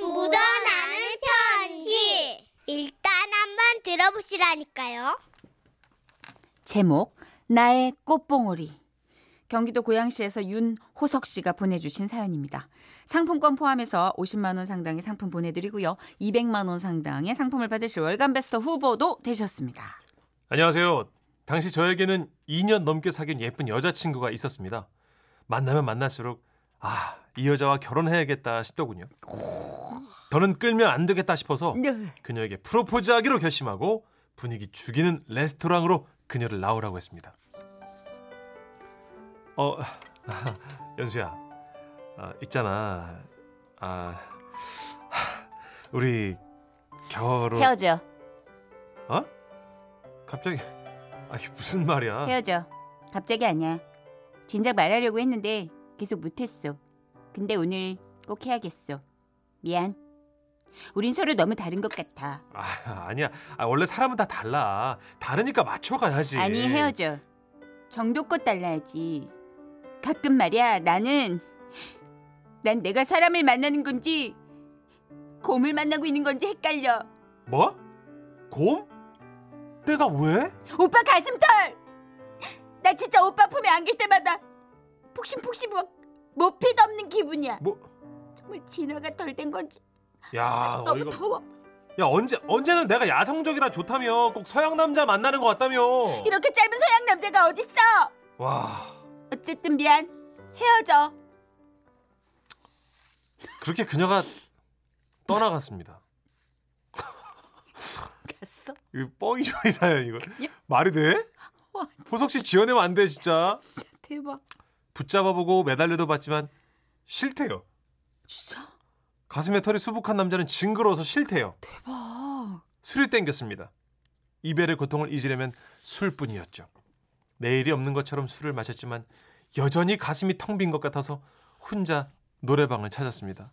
묻어나는 편지. 일단 한번 들어보시라니까요. 제목 나의 꽃봉오리. 경기도 고양시에서 윤호석 씨가 보내주신 사연입니다. 상품권 포함해서 50만 원 상당의 상품 보내드리고요. 200만 원 상당의 상품을 받으실 월간 베스트 후보도 되셨습니다. 안녕하세요. 당시 저에게는 2년 넘게 사귄 예쁜 여자친구가 있었습니다. 만나면 만날수록 아 이 여자와 결혼해야겠다 싶더군요. 더는 끌면 안 되겠다 싶어서 네. 그녀에게 프로포즈하기로 결심하고 분위기 죽이는 레스토랑으로 그녀를 나오라고 했습니다. 어, 연수야, 아, 있잖아. 아, 우리 결혼 헤어져. 어? 갑자기 아 무슨 말이야? 헤어져. 갑자기 아니야. 진작 말하려고 했는데 계속 못했어. 근데 오늘 꼭 해야겠어. 미안. 우린 서로 너무 다른 것 같아. 아, 아니야. 아, 원래 사람은 다 달라. 다르니까 맞춰가야지. 아니 헤어져. 정도껏 달라야지. 가끔 말이야 나는 난 내가 사람을 만나는 건지 곰을 만나고 있는 건지 헷갈려. 뭐? 곰? 내가 왜? 오빠 가슴 털. 나 진짜 오빠 품에 안길 때마다 푹신푹신 막 모핏 없는 기분이야. 뭐 정말 진화가 덜 된 건지. 야 아, 너무 어이가... 더워. 야 언제 언제는 내가 야성적이라 좋다며 꼭 서양 남자 만나는 것 같다며. 이렇게 짧은 서양 남자가 어딨어? 와. 어쨌든 미안. 헤어져. 그렇게 그녀가 떠나갔습니다. 갔어? 이거 뻥이죠 이 사연 이거. 말이 돼? 와. 후석씨 지어내면 안 돼 진짜. 진짜 대박. 붙잡아보고 매달려도 봤지만 싫대요. 진짜? 가슴에 털이 수북한 남자는 징그러워서 싫대요. 대박. 술이 땡겼습니다. 이별의 고통을 잊으려면 술뿐이었죠. 내일이 없는 것처럼 술을 마셨지만 여전히 가슴이 텅 빈 것 같아서 혼자 노래방을 찾았습니다.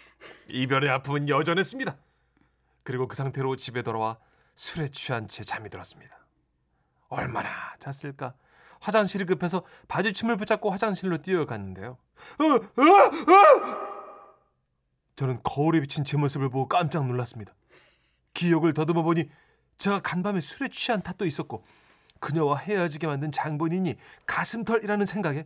이별의 아픔은 여전했습니다. 그리고 그 상태로 집에 돌아와 술에 취한 채 잠이 들었습니다. 얼마나 잤을까? 화장실이 급해서 바지춤을 붙잡고 화장실로 뛰어갔는데요. 으, 으, 으! 저는 거울에 비친 제 모습을 보고 깜짝 놀랐습니다. 기억을 더듬어 보니 제가 간밤에 술에 취한 탓도 있었고 그녀와 헤어지게 만든 장본인이 가슴털이라는 생각에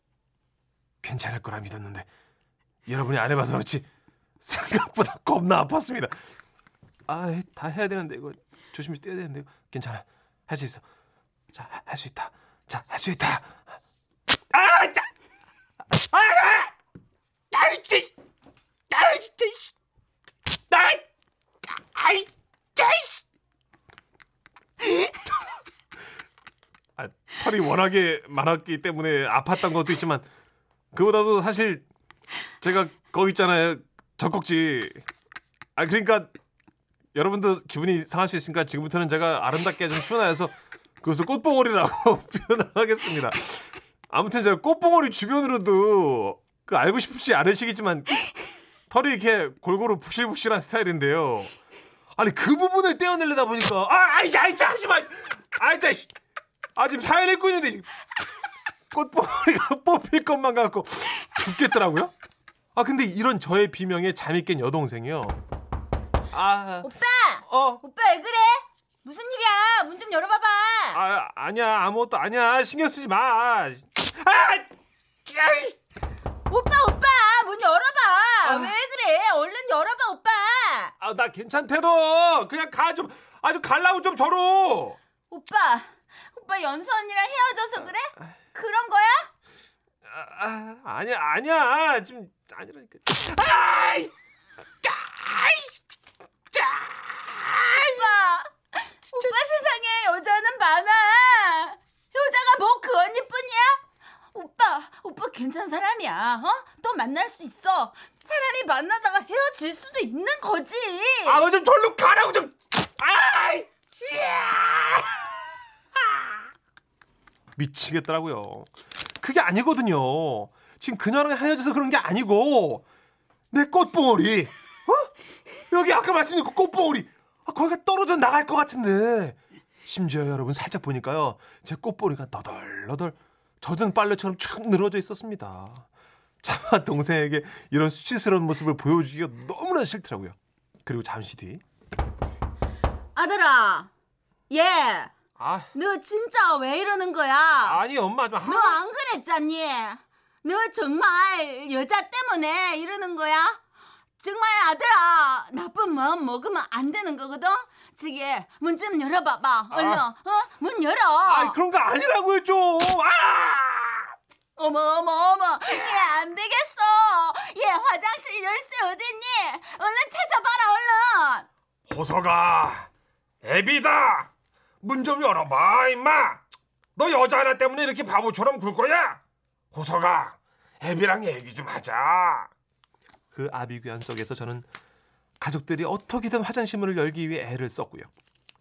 괜찮을 거라 믿었는데 여러분이 안 해봐서 그렇지 생각보다 겁나 아팠습니다. 아, 다 해야 되는데 이거 조심히 뛰어야 되는데 괜찮아. 할 수 있어. 자, 할 수 있다. 자, 할 수 있다. 아, 자. 아, 아, 아, 진짜, 아, 진짜, 나, 자. 아, 털이 워낙에 많았기 때문에 아팠던 것도 있지만 그보다도 사실 제가 거기 있잖아요 젖꼭지 아 그러니까 여러분도 기분이 상할 수 있으니까 지금부터는 제가 아름답게 좀 순화해서 그것을 꽃봉오리라고 표현을 하겠습니다 아무튼 제가 꽃봉오리 주변으로도 그 알고 싶지 않으시겠지만 털이 이렇게 골고루 북실북실한 스타일인데요 아니 그 부분을 떼어내려다 보니까 아 아이 자 아이 하지 마 아이 자 아 지금 사연 읽고 있는데 꽃봉오리가 뽑힐 것만 갖고 죽겠더라고요. 아 근데 이런 저의 비명에 잠이 깬 여동생이요. 아 오빠! 어, 오빠 왜 그래? 무슨 일이야? 문 좀 열어봐봐. 아 아니야 아무것도 아니야 신경 쓰지 마. 아, 아이, 오빠 오빠 문 열어봐. 왜 그래? 얼른 열어봐 오빠. 아, 나 괜찮대도 그냥 가 좀 아주 갈라고 좀 저로. 오빠 오빠 연수 언니랑 헤어져서 그래? 그런 거야? 아, 아, 아니야 아니야 좀 아니라니까. 아이, 오빠 오빠 세상에 여자는 많아. 여자가 뭐 그 언니뿐이야? 오빠 오빠 괜찮은 사람이야. 어? 또 만날 수 있어. 사람이 만나다가 헤어질 수도 있는 거지. 아 너 좀 절로 가라고 좀. 아이, 짜. 미치겠더라고요. 그게 아니거든요. 지금 그녀랑 헤어져서 그런 게 아니고 내 꽃봉오리. 어? 여기 아까 말씀드린 그 꽃봉오리. 아, 거기가 떨어져 나갈 것 같은데. 심지어 여러분 살짝 보니까요. 제 꽃봉오리가 너덜너덜 젖은 빨래처럼 쭉 늘어져 있었습니다. 차마 동생에게 이런 수치스러운 모습을 보여주기가 너무나 싫더라고요. 그리고 잠시 뒤. 아들아, 얘, 아, 너 진짜 왜 이러는 거야? 아니 엄마 좀 너 안 그랬잖니? 너 정말 여자 때문에 이러는 거야? 정말 아들아 나쁜 마음 먹으면 안 되는 거거든. 저기 문좀 열어봐봐. 얼른 어? 문 열어. 아, 그런 거 아니라고요 좀. 아! 어머 어머 어머 얘 안 되겠어. 얘 화장실 열쇠 어딨니? 얼른 찾아봐라 얼른. 호서가 애비다. 문 좀 열어봐 임마. 너 여자 하나 때문에 이렇게 바보처럼 굴 거야? 호서가 애비랑 얘기 좀 하자. 그 아비규환 속에서 저는 가족들이 어떻게든 화장실 문을 열기 위해 애를 썼고요.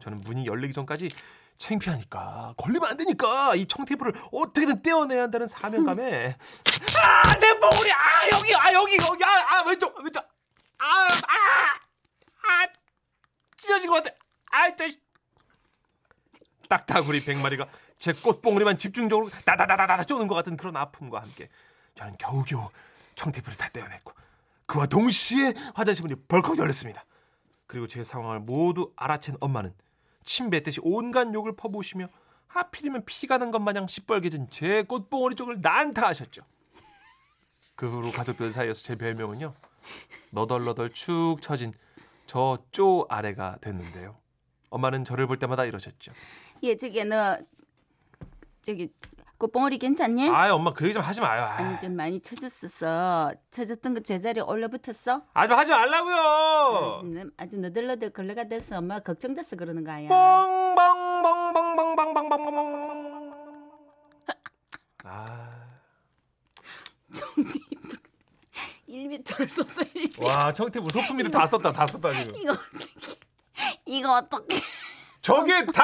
저는 문이 열리기 전까지 창피하니까 걸리면 안 되니까 이 청테이프를 어떻게든 떼어내야 한다는 사명감에 아내 몽울이 아 여기 아 여기 여기 아, 아 왼쪽 왼쪽 아아아 찢어진 것 같아 아저 딱따구리 백마리가 제 꽃봉오리만 집중적으로 다다다다다 쪼는 것 같은 그런 아픔과 함께 저는 겨우겨우 청테이프를 다 떼어냈고 그와 동시에 화장실 문이 벌컥 열렸습니다. 그리고 제 상황을 모두 알아챈 엄마는 침 뱉듯이 온갖 욕을 퍼부으시며 하필이면 피가 난 것 마냥 시뻘개진 제 꽃봉오리 쪽을 난타하셨죠. 그 후로 가족들 사이에서 제 별명은요. 너덜너덜 축 처진 저 쪼 아래가 됐는데요. 엄마는 저를 볼 때마다 이러셨죠. 얘 저기 너 저기 꽃봉오리 괜찮니? 아, 엄마 그 얘기 좀 하지 마요. 아니 좀 많이 처졌었어. 처졌던 거 제자리에 올려붙었어? 아, 좀 하지 말라고요. 아주, 너- 아주 너덜너덜 걸레가 돼서 엄마가 걱정돼서 그러는 거야. 뻥뻥뻥뻥뻥뻥뻥뻥뻥뻥. 아, 1m를 썼어. 1m. 와, 청태부 소품이도 다 썼다, 다 썼다 지금. 이거 어떻게? 이거 어떻게? 저게 다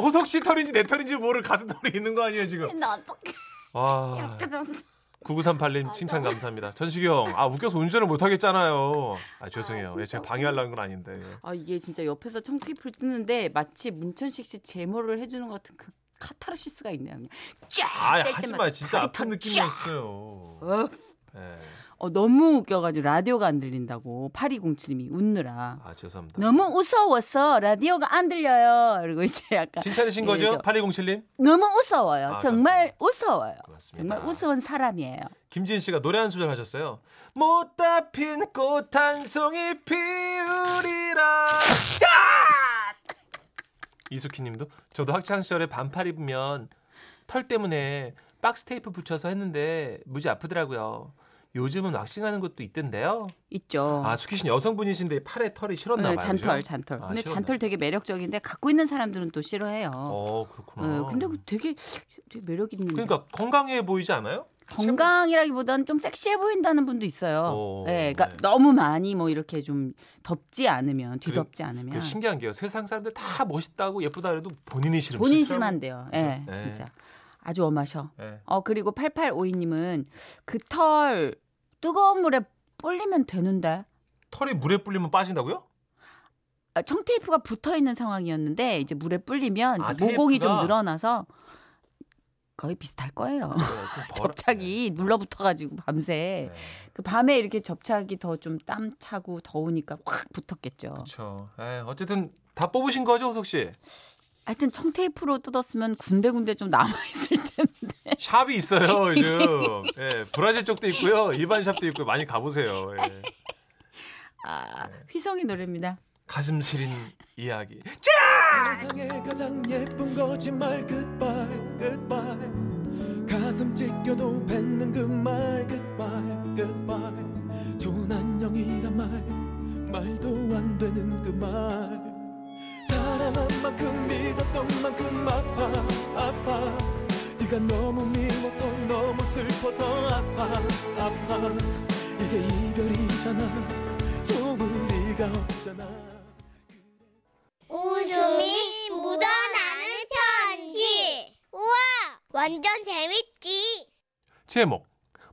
호석 씨 털인지 내 털인지 모를 가슴 털이 있는 거 아니에요 지금? 나 이렇게 됐어. 9938님 칭찬 감사합니다. 전식이 형, 아 웃겨서 운전을 못 하겠잖아요. 아 죄송해요. 예, 제가 방해하려는 건 아닌데. 아 이게 진짜 옆에서 청테이프를 뜨는데 마치 문천식 씨 제모를 해주는 것 같은 그 카타르시스가 있네요. 쫙아뗄 하지 마, 진짜 아픈 털 느낌이었어요. 어. 예. 어, 너무 웃겨가지고 라디오가 안 들린다고 8207님이 웃느라 아 죄송합니다. 너무 무서워서 라디오가 안 들려요. 그리고 이제 약간 칭찬이신 예, 거죠? 저- 8207님? 너무 무서워요. 아, 정말 무서워요. 정말 무서운 사람이에요. 김진 씨가 노래 한 소절 하셨어요. 못다 핀 꽃 한 송이 피우리라. 짜! 이수키 님도 저도 학창 시절에 반팔 입으면 털 때문에 박스 테이프 붙여서 했는데 무지 아프더라고요. 요즘은 왁싱하는 것도 있던데요. 있죠. 아, 수키 씨는 여성분이신데 팔에 털이 실었나 네, 봐요. 잔털, 그죠? 잔털. 아, 근데 싫었네. 잔털 되게 매력적인데 갖고 있는 사람들은 또 싫어해요. 어, 그렇구나. 네, 근데 그 되게, 되게 매력 있는데. 그러니까 건강해 보이지 않아요? 건강이라기보다는 좀 섹시해 보인다는 분도 있어요. 오, 네, 그러니까 네. 너무 많이 뭐 이렇게 좀 덥지 않으면 뒤덥지 않으면 그 신기한 게요. 세상 사람들 다 멋있다고 예쁘다 그래도 본인이 싫으면 본인 싫더라고요. 심한데요. 예, 그죠? 네. 진짜 아주 엄하셔. 네. 어 그리고 8852님은 그 털 뜨거운 물에 불리면 되는데 털이 물에 불리면 빠진다고요? 아, 청테이프가 붙어 있는 상황이었는데 이제 물에 불리면 아, 모공이 좀 테이프가? 늘어나서 거의 비슷할 거예요. 네, 그 벌- 접착이 눌러붙어가지고 밤새 네. 그 밤에 이렇게 접착이 더 좀 땀 차고 더우니까 확 붙었겠죠. 그렇죠. 에, 어쨌든 다 뽑으신 거죠, 호석 씨? 하여튼 청테이프로 뜯었으면 군데군데 좀 남아 있을 텐데. 샵이 있어요, 요즘. 예, 브라질 쪽도 있고요. 일반 샵도 있고요. 많이 가보세요. 예. 아, 휘성이 노래입니다. 가슴 시린 이야기. 세상에 가장 예쁜 거짓말 goodbye goodbye 가슴 찢겨도 뱉는 그 말 goodbye goodbye 좋은 안녕이란 말 말도 안 되는 그말 사랑한 만큼 믿었던 만큼 아파 아파. 네가 너무 미워서 너무 슬퍼서 아파 아파. 이게 이별이잖아. 좋을 리가 없잖아. 웃음이 묻어나는 편지. 우와, 완전 재밌지. 제목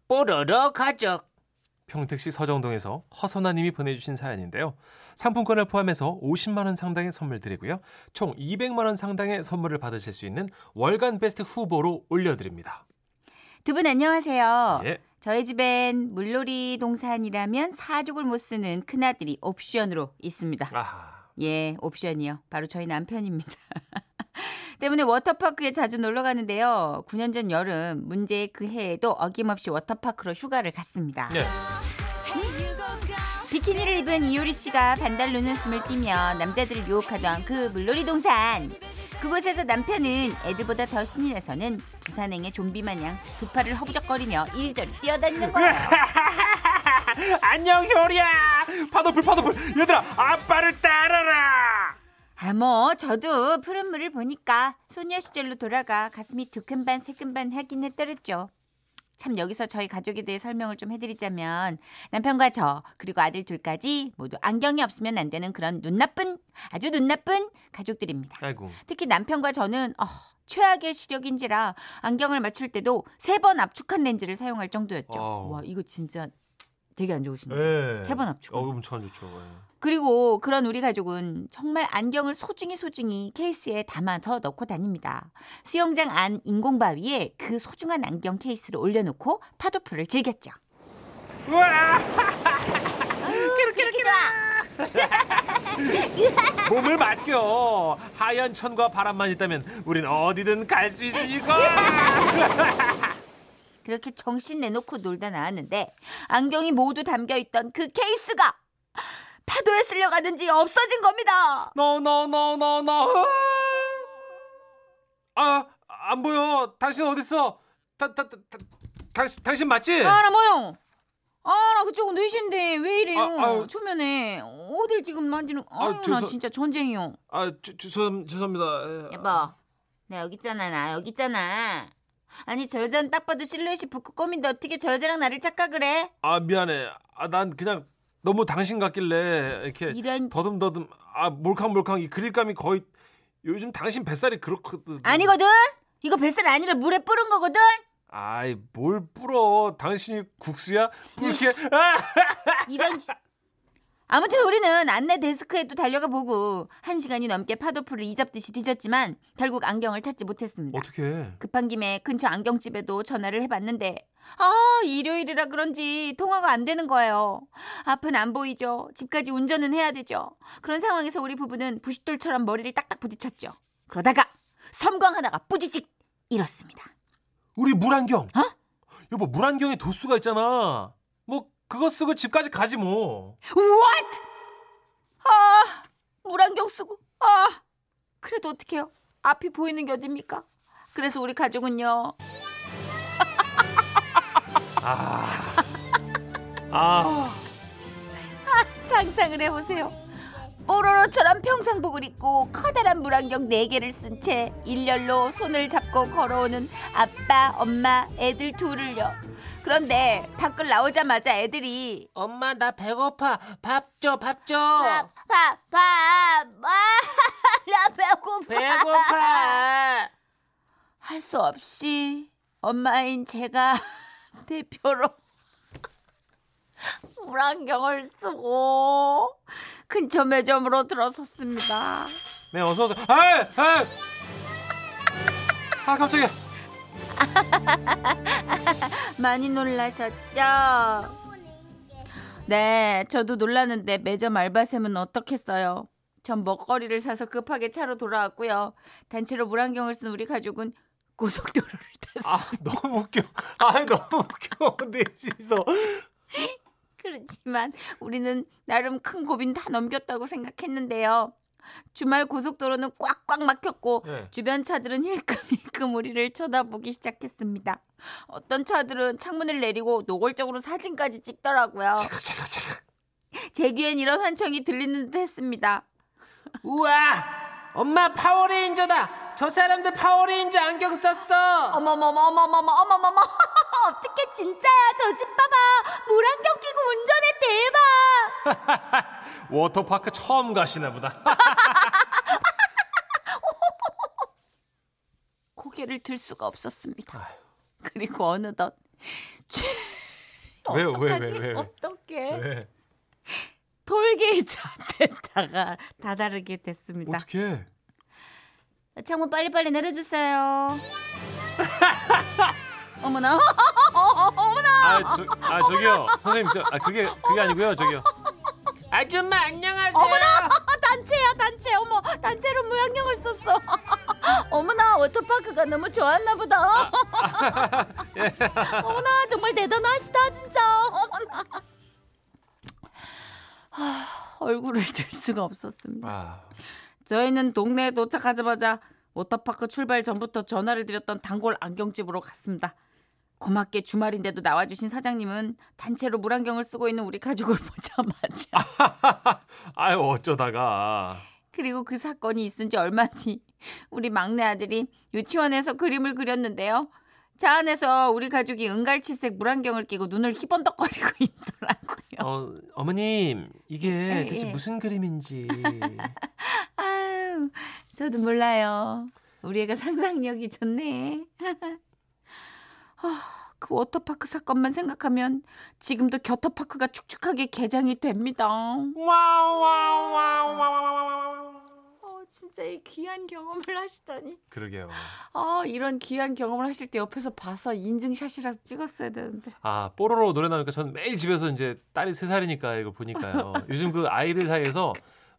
뽀로로 가족 평택시 서정동에서 허선아님이 보내주신 사연인데요. 상품권을 포함해서 50만 원 상당의 선물 드리고요. 총 200만 원 상당의 선물을 받으실 수 있는 월간 베스트 후보로 올려드립니다. 두 분 안녕하세요. 예. 저희 집엔 물놀이 동산이라면 사족을 못 쓰는 큰아들이 옵션으로 있습니다. 아하. 예, 옵션이요. 바로 저희 남편입니다. 때문에 워터파크에 자주 놀러 가는데요. 9년 전 여름 문제의 그 해에도 어김없이 워터파크로 휴가를 갔습니다. 네. 비키니를 입은 이효리 씨가 반달 눈웃음을 띠며 남자들을 유혹하던 그 물놀이 동산. 그곳에서 남편은 애들보다 더 신이 나서는 부산행의 좀비 마냥 두 팔을 허부적거리며 이리저리 뛰어다니는 거예요. 안녕 효리야. 파도풀 파도풀. 얘들아 아빠를 따라라. 아, 뭐, 저도 푸른 물을 보니까 소녀 시절로 돌아가 가슴이 두근반, 세근반 하긴 했더랬죠. 참, 여기서 저희 가족에 대해 설명을 좀 해드리자면, 남편과 저, 그리고 아들 둘까지 모두 안경이 없으면 안 되는 그런 눈 나쁜, 아주 눈 나쁜 가족들입니다. 아이고. 특히 남편과 저는, 어, 최악의 시력인지라 안경을 맞출 때도 세 번 압축한 렌즈를 사용할 정도였죠. 어우. 와, 이거 진짜 되게 안 좋으십니다. 예. 세번 압축. 어, 엄청 안 좋죠. 예. 그리고 그런 우리 가족은 정말 안경을 소중히 소중히 케이스에 담아서 넣고 다닙니다. 수영장 안 인공바위에 그 소중한 안경 케이스를 올려놓고 파도풀을 즐겼죠. 우와! 이렇게 좋아. 몸을 맡겨. 하얀 천과 바람만 있다면 우린 어디든 갈 수 있으니까. 그렇게 정신 내놓고 놀다 나왔는데 안경이 모두 담겨 있던 그 케이스가 파도에 쓸려가는지 없어진 겁니다. 너너너너너. 아, 안 보여. 당신? 다, 다, 다, 당신 당신 맞지? 아, 나 뭐요? 아, 나 그쪽은 뇌신데 왜 이래요? 아, 아유. 초면에 어딜 지금 만지는? 아유, 나 죄송- 진짜 전쟁이요. 아, 죄, 죄송 죄송합니다. 예. 여보, 나 여기 있잖아, 나 여기 있잖아. 아니 저 여자는 딱 봐도 실루엣이 붓고 껌인데 어떻게 저 여자랑 나를 착각을 해? 아, 미안해. 아, 난 그냥 너무 당신 같길래 이렇게 이런 더듬더듬 아, 몰캉몰캉 이 그릴감이 거의 요즘 당신 뱃살이 그렇거든. 아니거든. 이거 뱃살 아니라 물에 뿌른 거거든. 아이, 뭘 불어. 당신이 국수야? 불게. 이런. 시- 아무튼 우리는 안내 데스크에도 달려가 보고 한 시간이 넘게 파도풀을 이잡듯이 뒤졌지만 결국 안경을 찾지 못했습니다. 어떻게? 급한 김에 근처 안경집에도 전화를 해봤는데 아 일요일이라 그런지 통화가 안 되는 거예요. 앞은 안 보이죠. 집까지 운전은 해야 되죠. 그런 상황에서 우리 부부는 부싯돌처럼 머리를 딱딱 부딪혔죠. 그러다가 섬광 하나가 뿌지직 잃었습니다. 우리 물안경. 어? 여보, 물안경에 도수가 있잖아. 뭐 그거 쓰고 집까지 가지 뭐. What? 아 물안경 쓰고 아 그래도 어떡해요? 앞이 보이는 게 어딥니까? 그래서 우리 가족은요 아. 상상을 해보세요. 뽀로로처럼 평상복을 입고 커다란 물안경 4개를 쓴 채 일렬로 손을 잡고 걸어오는 아빠, 엄마, 애들 둘을요. 그런데 밖을 나오자마자 애들이 엄마 나 배고파 밥 줘 밥 줘 밥, 밥, 밥, 아, 나 배고파. 배고파 할 수 없이 엄마인 제가 대표로 물안경을 쓰고 근처 매점으로 들어섰습니다. 네, 어서 어서. 아, 아. 아, 깜짝이야. 많이 놀라셨죠? 네, 저도 놀랐는데 매점 알바생은 어떻겠어요? 전 먹거리를 사서 급하게 차로 돌아왔고요. 단체로 물안경을 쓴 우리 가족은 고속도로를 탔어요. 아 너무 웃겨. 아 너무 웃겨. 넷이서. 그렇지만 우리는 나름 큰 고민 다 넘겼다고 생각했는데요. 주말 고속도로는 꽉꽉 막혔고 네. 주변 차들은 힐끔힐끔 우리를 쳐다보기 시작했습니다. 어떤 차들은 창문을 내리고 노골적으로 사진까지 찍더라고요. 차각. 제 귀엔 이런 환청이 들리는 듯 했습니다. 우와 엄마 파워레인저다 저 사람들 파워레인저 안경 썼어 어머머머머머머 어머머머 어떻게 진짜야 저 집 봐봐 물안경 끼고 운전해 대박 워터파크 처음 가시나 보다. 고개를 들 수가 없었습니다. 그리고 어느덧 왜요? 왜, 어떡하지? 왜, 왜, 왜? 어떻게 왜? 톨게이트 앞에다가 다다르게 됐습니다. 어떻게? 창문 빨리빨리 내려주세요. 어머나. 어머나. 아, 저, 아 저기요. 선생님 저 아, 그게 그게 아니고요 저기요. 아줌마 안녕하세요. 어머나. 단체야 단체. 어머 단체로 물안경을 썼어. 어머나 워터파크가 너무 좋았나 보다. 어머나 정말 대단하시다 진짜. 어머나. 하, 얼굴을 들 수가 없었습니다. 아. 저희는 동네에 도착하자마자 워터파크 출발 전부터 전화를 드렸던 단골 안경집으로 갔습니다. 고맙게 주말인데도 나와주신 사장님은 단체로 물안경을 쓰고 있는 우리 가족을 보자마자 아유 어쩌다가 그리고 그 사건이 있은 지 얼마 뒤 우리 막내 아들이 유치원에서 그림을 그렸는데요. 차 안에서 우리 가족이 은갈치색 물안경을 끼고 눈을 희번덕거리고 있더라고요. 어 어머님 이게 예, 대체 예. 무슨 그림인지 아유, 저도 몰라요. 우리 애가 상상력이 좋네. 아, 그 워터파크 사건만 생각하면 지금도 겨터파크가 축축하게 개장이 됩니다. 어, 진짜 이 귀한 경험을 하시다니. 그러게요 아, 이런 귀한 경험을 하실 때 옆에서 봐서 인증샷이라도 찍었어야 되는데. 아 뽀로로 노래 나오니까 전 매일 집에서 이제 딸이 세 살이니까 이걸 보니까요 요즘 그 아이들 사이에서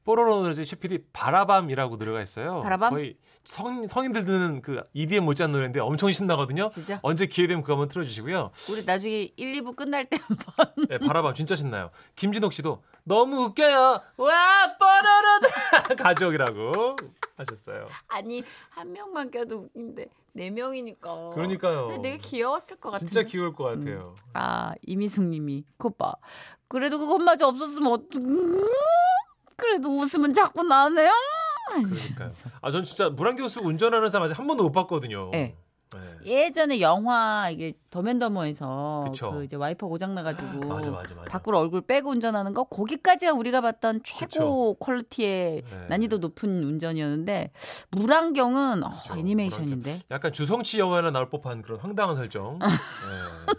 뽀로로 노래 중에 최PD 바라밤이라고 노래가 있어요. 바라밤? 거의 성, 성인들 듣는 그 EDM 못지않은 노래인데 엄청 신나거든요. 진짜? 언제 기회 되면 그거 한번 틀어주시고요. 우리 나중에 1, 2부 끝날 때 한번. 네, 바라밤 진짜 신나요. 김진옥 씨도 너무 웃겨요. 와 뽀로로 가족이라고 하셨어요. 아니, 한 명만 껴도 웃긴데, 네 명이니까. 그러니까요. 근데 되게 귀여웠을 것 같은데. 진짜 귀여울 것 같아요. 아 이미숙님이. 코봐 그래도 그것마저 없었으면 어떡 음, 그래도 웃음은 자꾸 나네요 그러니까요 아 전 진짜 물안경 쓰고 운전하는 사람 아직 한 번도 못 봤거든요 네. 네. 예전에 영화 이게 더맨더머에서 그쵸. 그 이제 와이퍼 고장 나가지고 맞아 맞아 맞아 밖으로 얼굴 빼고 운전하는 거 거기까지가 우리가 봤던 최고 퀄리티의 네. 난이도 높은 운전이었는데 물안경은 어, 그쵸, 애니메이션인데 약간 주성치 영화에 나올 법한 그런 황당한 설정. 네.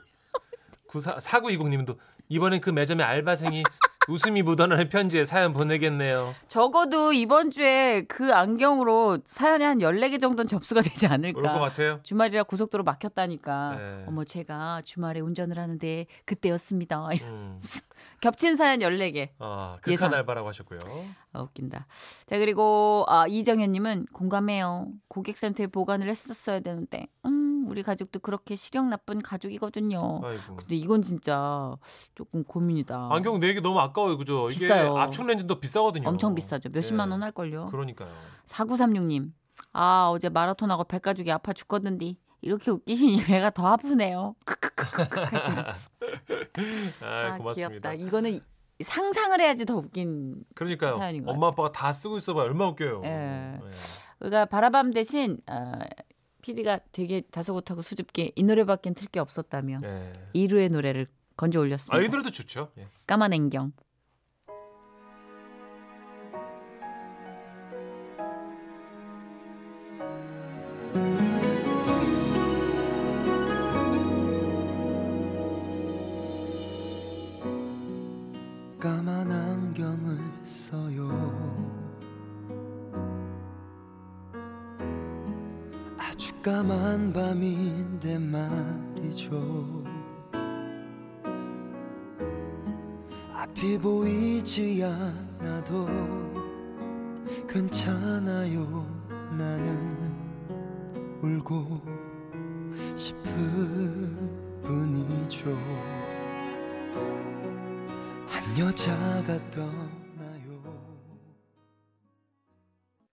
94, 4920님도 이번엔 그 매점의 알바생이 웃음이 묻어나는 편지에 사연 보내겠네요. 적어도 이번 주에 그 안경으로 사연이 한 14개 정도는 접수가 되지 않을까 그럴 것 같아요. 주말이라 고속도로 막혔다니까. 네. 어머 제가 주말에 운전을 하는데 그때였습니다. 음. 겹친 사연 14개. 아, 극한 예상. 알바라고 하셨고요. 아, 웃긴다. 자 그리고 아, 이정현 님은 공감해요. 고객센터에 보관을 했었어야 되는데 음, 우리 가족도 그렇게 시력 나쁜 가족이거든요. 아이고. 근데 이건 진짜 조금 고민이다. 안경 4개 너무 아까워요. 그죠? 이게 비싸요. 압축 렌즈도 비싸거든요. 엄청 비싸죠. 몇십만 네. 원 할 걸요. 그러니까요. 4936 님. 아 어제 마라톤하고 백가죽이 아파 죽겠는데 이렇게 웃기시니 배가 더 아프네요. 크크크크 하시면서. 아, 아, 고맙습니다. 귀엽다. 이거는 이- 상상을 해야지 더 웃긴. 그러니까요. 사연인 것 엄마 아빠가 다 쓰고 있어봐. 얼마나 웃겨요. 예. 네. 우리가 바라밤 대신 어, PD가 되게 다소곳하고 수줍게 이 노래밖엔 틀 게 없었다며 네. 이루의 노래를 건져 올렸습니다. 아, 이 노래도 좋죠. 예. 까만 앵경. 까만 안경을 써요. 아주 까만 밤인데 말이죠. 앞이 보이지 않아도 괜찮아요 나는. 울고